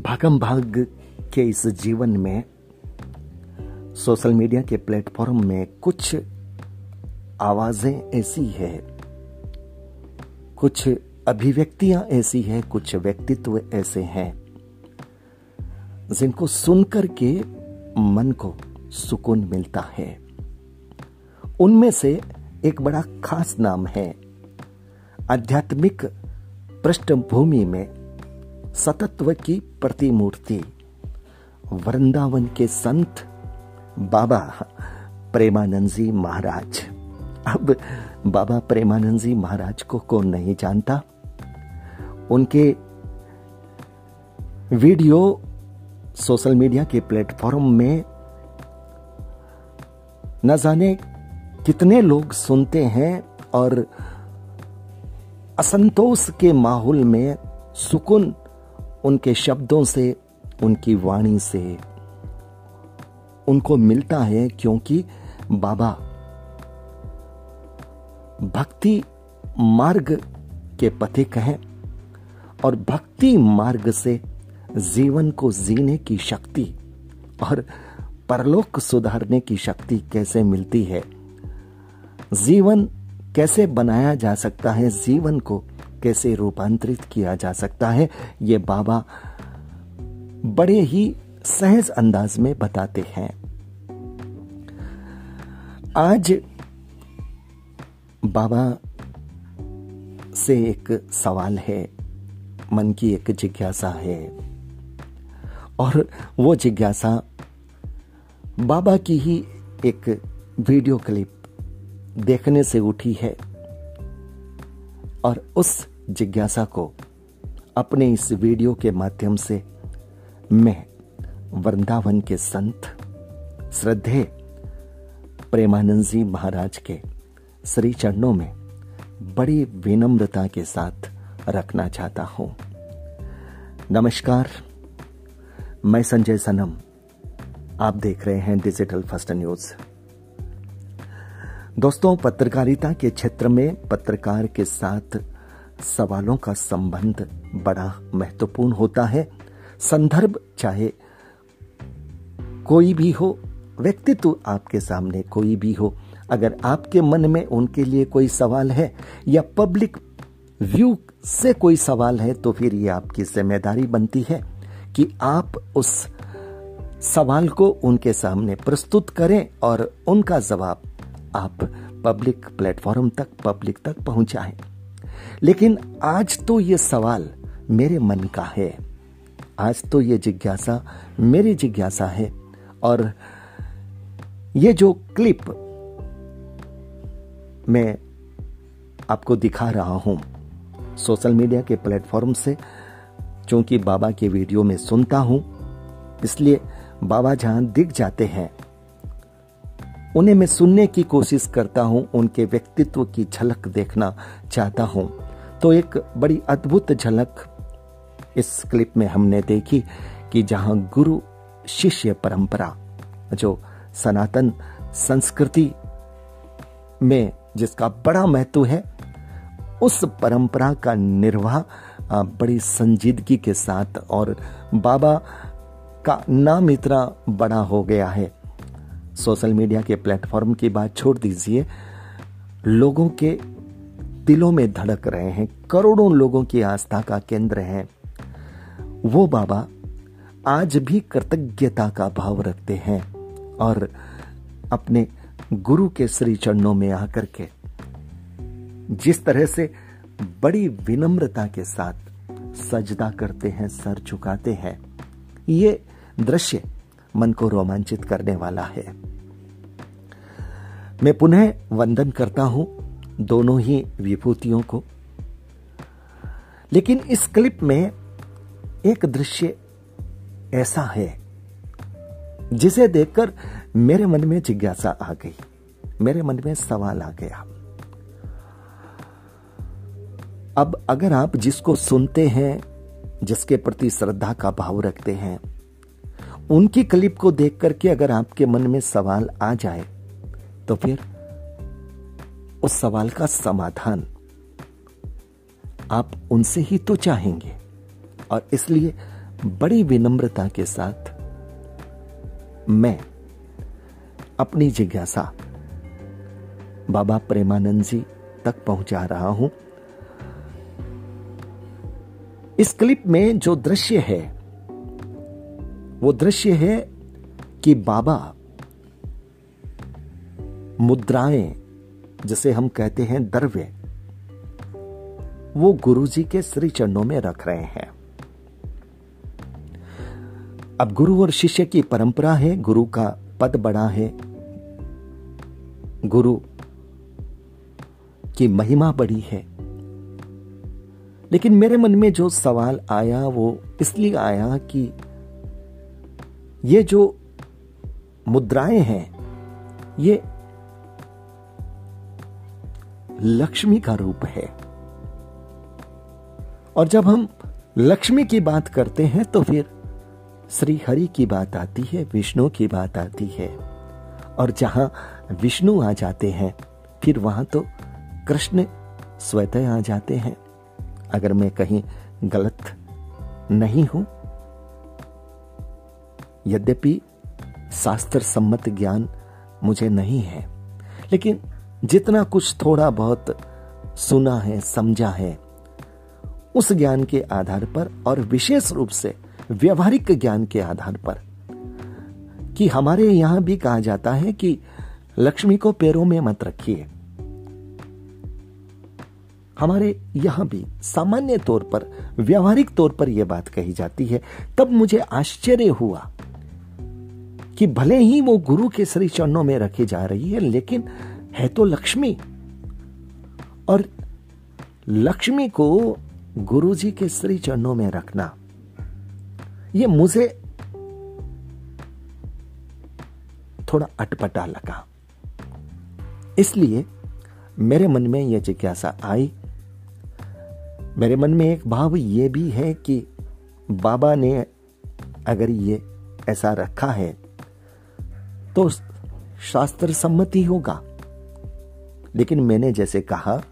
भागम भाग के इस जीवन में, सोशल मीडिया के प्लेटफॉर्म में कुछ आवाज़ें ऐसी है, कुछ अभिव्यक्तियाँ ऐसी है, कुछ व्यक्तित्व ऐसे हैं, जिनको सुनकर के मन को सुकून मिलता है। उनमें से एक बड़ा खास नाम है, आध्यात्मिक पृष्ठभूमि में सतत्व की प्रतिमूर्ति। वृंदावन के संत बाबा प्रेमानंद जी महाराज। अब बाबा प्रेमानंद जी महाराज को कौन नहीं जानता? उनके वीडियो सोशल मीडिया के प्लेटफॉर्म में न जाने कितने लोग सुनते हैं और असंतोष के माहौल में सुकून उनके शब्दों से, उनकी वाणी से। उनको मिलता है क्योंकि बाबा, भक्ति मार्ग के पथिक हैं और भक्ति मार्ग से जीवन को जीने की शक्ति और परलोक सुधारने की शक्ति कैसे मिलती है? जीवन कैसे बनाया जा सकता है? जीवन को कैसे रूपांतरित किया जा सकता है, ये बाबा बड़े ही सहज अंदाज में बताते हैं। आज बाबा से एक सवाल है, मन की एक जिज्ञासा है। और वो जिज्ञासा बाबा की ही एक वीडियो क्लिप देखने से उठी है। और उस जिज्ञासा को अपने इस वीडियो के माध्यम से मैं, वृंदावन के संत, श्रद्धे प्रेमानंद जी महाराज के श्री चरणों में बड़ी विनम्रता के साथ रखना चाहता हूँ। नमस्कार, मैं संजय सनम। आप देख रहे हैं डिजिटल फ़र्स्ट न्यूज़। दोस्तों, पत्रकारिता के क्षेत्र में पत्रकार के साथ सवालों का संबंध बड़ा महत्वपूर्ण होता है। संदर्भ, चाहे कोई भी हो, व्यक्तित्व आपके सामने कोई भी हो, अगर आपके मन में उनके लिए कोई सवाल है या पब्लिक व्यू से कोई सवाल है तो फिर ये आपकी ज़िम्मेदारी बनती है कि आप उस सवाल को उनके सामने प्रस्तुत करें और उनका जवाब आप पब्लिक प्लेटफॉर्म तक पब्लिक तक पहुंचाएँ लेकिन आज तो ये सवाल मेरे मन का है। आज तो ये जिज्ञासा मेरी जिज्ञासा है। और ये जो क्लिप मैं आपको दिखा रहा हूँ सोशल मीडिया के प्लेटफॉर्म से, चूँकि बाबा के वीडियो में सुनता हूँ, इसलिए बाबा जहाँ दिख जाते हैं उन्हें मैं सुनने की कोशिश करता हूँ, उनके व्यक्तित्व की झलक देखना चाहता हूँ। तो एक बड़ी अद्भुत झलक इस क्लिप में हमने देखी कि जहाँ गुरु शिष्य परंपरा, जो सनातन संस्कृति में जिसका बड़ा महत्व है, उस परंपरा का निर्वाह बड़ी संजीदगी के साथ और बाबा का नाम इतना बड़ा हो गया है। सोशल मीडिया के प्लेटफॉर्म की बात छोड़ दीजिए। लोगों के दिलों में धड़क रहे हैं। करोड़ों लोगों की आस्था का केंद्र है। वो बाबा आज भी कृतज्ञता का भाव रखते हैं और अपने गुरु के श्री चरणों में आकर के जिस तरह से बड़ी विनम्रता के साथ सजदा करते हैं, सर झुकाते हैं। ये दृश्य मन को रोमांचित करने वाला है। मैं पुनः वंदन करता हूँ दोनों ही विभूतियों को। लेकिन इस क्लिप में एक दृश्य ऐसा है, जिसे देखकर मेरे मन में जिज्ञासा आ गई। मेरे मन में सवाल आ गया। अब अगर आप जिसको सुनते हैं, जिसके प्रति श्रद्धा का भाव रखते हैं उनकी क्लिप को देख करके अगर आपके मन में सवाल आ जाए तो फिर उस सवाल का समाधान आप उनसे ही तो चाहेंगे। और इसलिए बड़ी विनम्रता के साथ मैं अपनी जिज्ञासा बाबा प्रेमानंद जी तक पहुँचा रहा हूँ। इस क्लिप में जो दृश्य है वो दृश्य है कि बाबा मुद्राएँ, जिसे हम कहते हैं द्रव्य वो गुरुजी के श्री चरणों में रख रहे हैं। अब गुरु और शिष्य की परंपरा है, गुरु का पद बड़ा है। गुरु की महिमा बड़ी है। लेकिन मेरे मन में जो सवाल आया, वो इसलिए आया कि ये जो मुद्राएँ हैं, ये लक्ष्मी का रूप है। और जब हम लक्ष्मी की बात करते हैं तो फिर श्री हरि की बात आती है, विष्णु की बात आती है। और जहाँ विष्णु आ जाते हैं, फिर वहाँ तो कृष्ण स्वतः आ जाते हैं। अगर मैं कहीं गलत नहीं हूँ यद्यपि शास्त्र सम्मत ज्ञान मुझे नहीं है, लेकिन जितना कुछ थोड़ा बहुत सुना है, समझा है, उस ज्ञान के आधार पर और विशेष रूप से व्यवहारिक ज्ञान के आधार पर कि हमारे यहाँ भी कहा जाता है कि लक्ष्मी को पैरों में मत रखिए। हमारे यहाँ भी सामान्य तौर पर, व्यवहारिक तौर पर यह बात कही जाती है। तब मुझे आश्चर्य हुआ कि भले ही वो गुरु के श्री चरणों में रखी जा रही है, लेकिन है तो लक्ष्मी। और लक्ष्मी को गुरु जी के श्री चरणों में रखना यह मुझे थोड़ा अटपटा लगा। इसलिए मेरे मन में यह जिज्ञासा आई। मेरे मन में एक भाव यह भी है कि बाबा ने अगर ये ऐसा रखा है तो शास्त्र सम्मति होगा। लेकिन मैंने जैसे कहा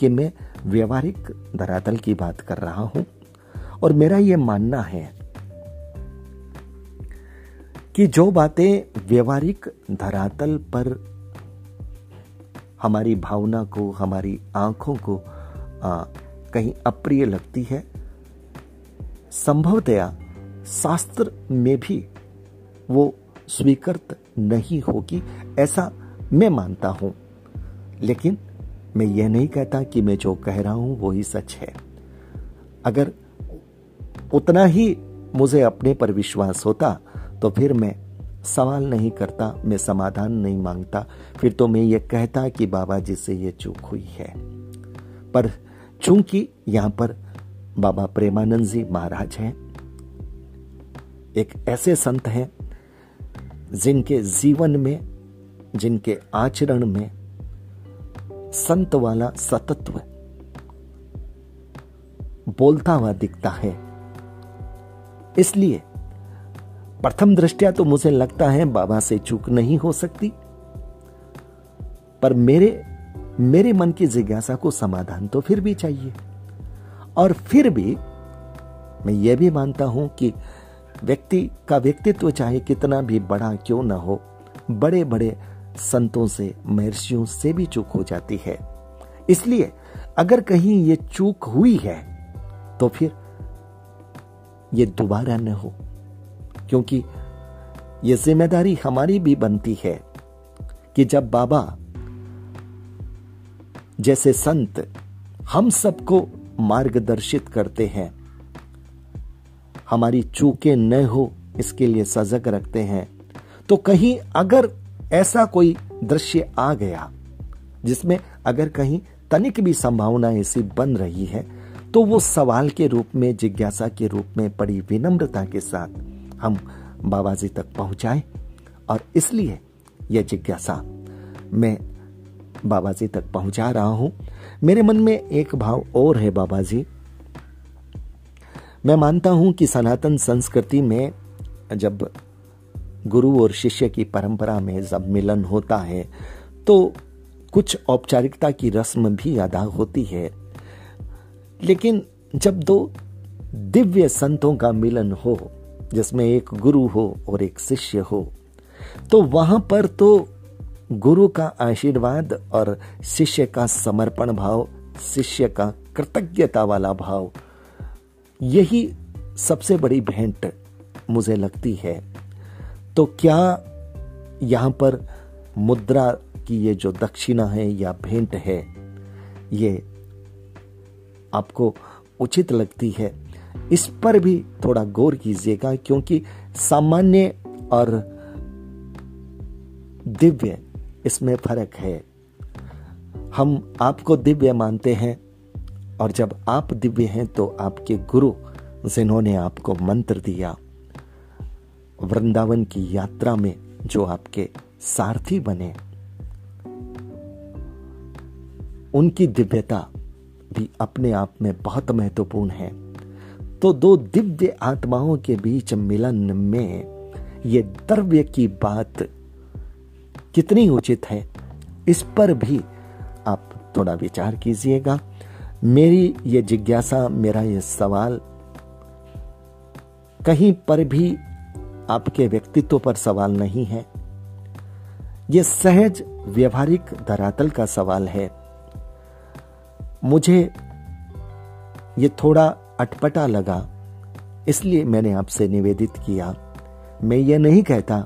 कि मैं व्यवहारिक धरातल की बात कर रहा हूँ और मेरा यह मानना है कि जो बातें व्यवहारिक धरातल पर हमारी भावना को हमारी आँखों को आ, कहीं अप्रिय लगती है संभवतया शास्त्र में भी वो स्वीकृत नहीं होगी, ऐसा मैं मानता हूँ। लेकिन मैं यह नहीं कहता कि मैं जो कह रहा हूँ वो ही सच है। अगर उतना ही मुझे अपने पर विश्वास होता तो फिर मैं सवाल नहीं करता, मैं समाधान नहीं माँगता। फिर तो मैं ये कहता कि बाबा जी से ये चूक हुई है। पर चूँकि यहाँ पर बाबा प्रेमानंद जी महाराज हैं, एक ऐसे संत हैं जिनके जीवन में, जिनके आचरण में संत वाला सतत्व बोलता हुआ दिखता है। इसलिए प्रथम दृष्टिया तो मुझे लगता है बाबा से चूक नहीं हो सकती, पर मेरे मेरे मन की जिज्ञासा को समाधान तो फिर भी चाहिए। और फिर भी मैं यह भी मानता हूँ कि व्यक्ति का व्यक्तित्व चाहे कितना भी बड़ा क्यों ना हो बड़े बड़े संतों से, महर्षियों से भी चूक हो जाती है। इसलिए अगर कहीं ये चूक हुई है तो फिर ये दोबारा न हो, क्योंकि ये ज़िम्मेदारी हमारी भी बनती है कि जब बाबा जैसे संत हम सबको मार्गदर्शित करते हैं हमारी चूकें न हो, इसके लिए सजग रखते हैं। तो कहीं अगर ऐसा कोई दृश्य आ गया, जिसमें अगर कहीं तनिक भी संभावना ऐसी बन रही है तो वो सवाल के रूप में, जिज्ञासा के रूप में बड़ी विनम्रता के साथ हम बाबा जी तक पहुँचाए। और इसलिए यह जिज्ञासा मैं बाबा जी तक पहुँचा रहा हूँ। मेरे मन में एक भाव और है बाबा जी मैं मानता हूँ कि सनातन संस्कृति में जब गुरु और शिष्य की परंपरा में जब मिलन होता है तो कुछ औपचारिकता की रस्म भी अदा होती है। लेकिन जब दो दिव्य संतों का मिलन हो, जिसमें एक गुरु हो और एक शिष्य हो तो वहाँ पर तो गुरु का आशीर्वाद और शिष्य का समर्पण भाव, शिष्य का कृतज्ञता वाला भाव यही सबसे बड़ी भेंट मुझे लगती है। तो क्या यहाँ पर मुद्रा की ये जो दक्षिणा है या भेंट है, ये आपको उचित लगती है? इस पर भी थोड़ा गौर कीजिएगा, क्योंकि सामान्य और दिव्य इसमें फ़र्क है। हम आपको दिव्य मानते हैं और जब आप दिव्य हैं तो आपके गुरु, जिन्होंने आपको मंत्र दिया, वृंदावन की यात्रा में जो आपके सारथी बने, उनकी दिव्यता भी अपने आप में बहुत महत्वपूर्ण है। तो दो दिव्य आत्माओं के बीच मिलन में ये द्रव्य की बात कितनी उचित है, इस पर भी आप थोड़ा विचार कीजिएगा। मेरी ये जिज्ञासा, मेरा ये सवाल, कहीं पर भी आपके व्यक्तित्व पर सवाल नहीं है। यह सहज, व्यवहारिक धरातल का सवाल है। मुझे ये थोड़ा अटपटा लगा, इसलिए मैंने आपसे निवेदित किया। मैं ये नहीं कहता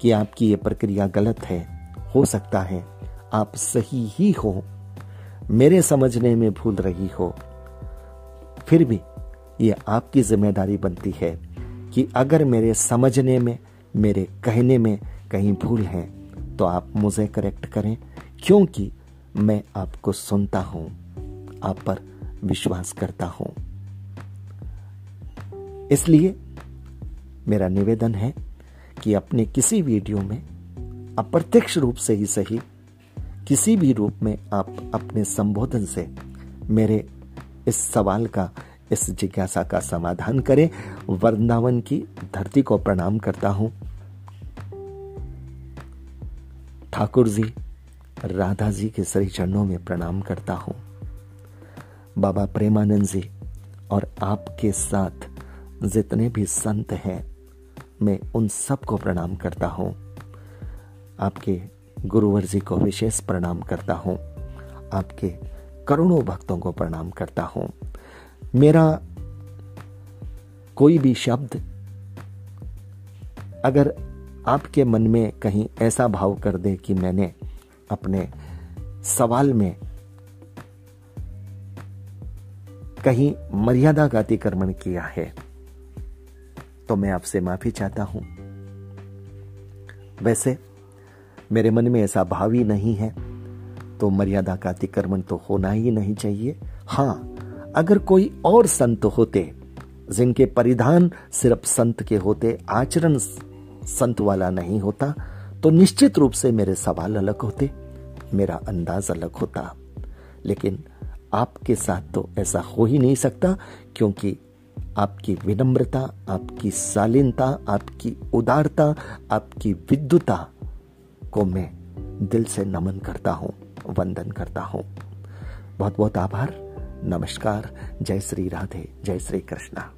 कि आपकी ये प्रक्रिया गलत है, हो सकता है आप सही ही हो। मेरे समझने में भूल रही हो। फिर भी ये आपकी ज़िम्मेदारी बनती है कि अगर मेरे समझने में, मेरे कहने में कहीं भूल है तो आप मुझे करेक्ट करें, क्योंकि मैं आपको सुनता हूँ, आप पर विश्वास करता हूँ। इसलिए मेरा निवेदन है कि अपने किसी वीडियो में अप्रत्यक्ष रूप से ही सही किसी भी रूप में आप अपने संबोधन से मेरे इस सवाल का, इस जिज्ञासा का समाधान करें। वृंदावन की धरती को प्रणाम करता हूँ। ठाकुर जी, राधा जी के श्री चरणों में प्रणाम करता हूँ। बाबा प्रेमानंद जी और आपके साथ जितने भी संत हैं, मैं उन सबको प्रणाम करता हूँ। आपके गुरुवर जी को विशेष प्रणाम करता हूँ। आपके करोड़ों भक्तों को प्रणाम करता हूँ। मेरा कोई भी शब्द अगर आपके मन में कहीं ऐसा भाव कर दे कि मैंने अपने सवाल में कहीं मर्यादा का अतिक्रमण किया है तो मैं आपसे माफ़ी चाहता हूँ। वैसे मेरे मन में ऐसा भाव ही नहीं है। तो मर्यादा का अतिक्रमण तो होना ही नहीं चाहिए। हाँ, अगर कोई और संत होते, जिनके परिधान सिर्फ़ संत के होते, आचरण संत वाला नहीं होता तो निश्चित रूप से मेरे सवाल अलग होते, मेरा अंदाज अलग होता। लेकिन आपके साथ तो ऐसा हो ही नहीं सकता, क्योंकि आपकी विनम्रता, आपकी शालीनता, आपकी उदारता, आपकी विद्युता को मैं दिल से नमन करता हूँ, वंदन करता हूँ। बहुत बहुत आभार, नमस्कार, जय श्री राधे, जय श्री कृष्णा।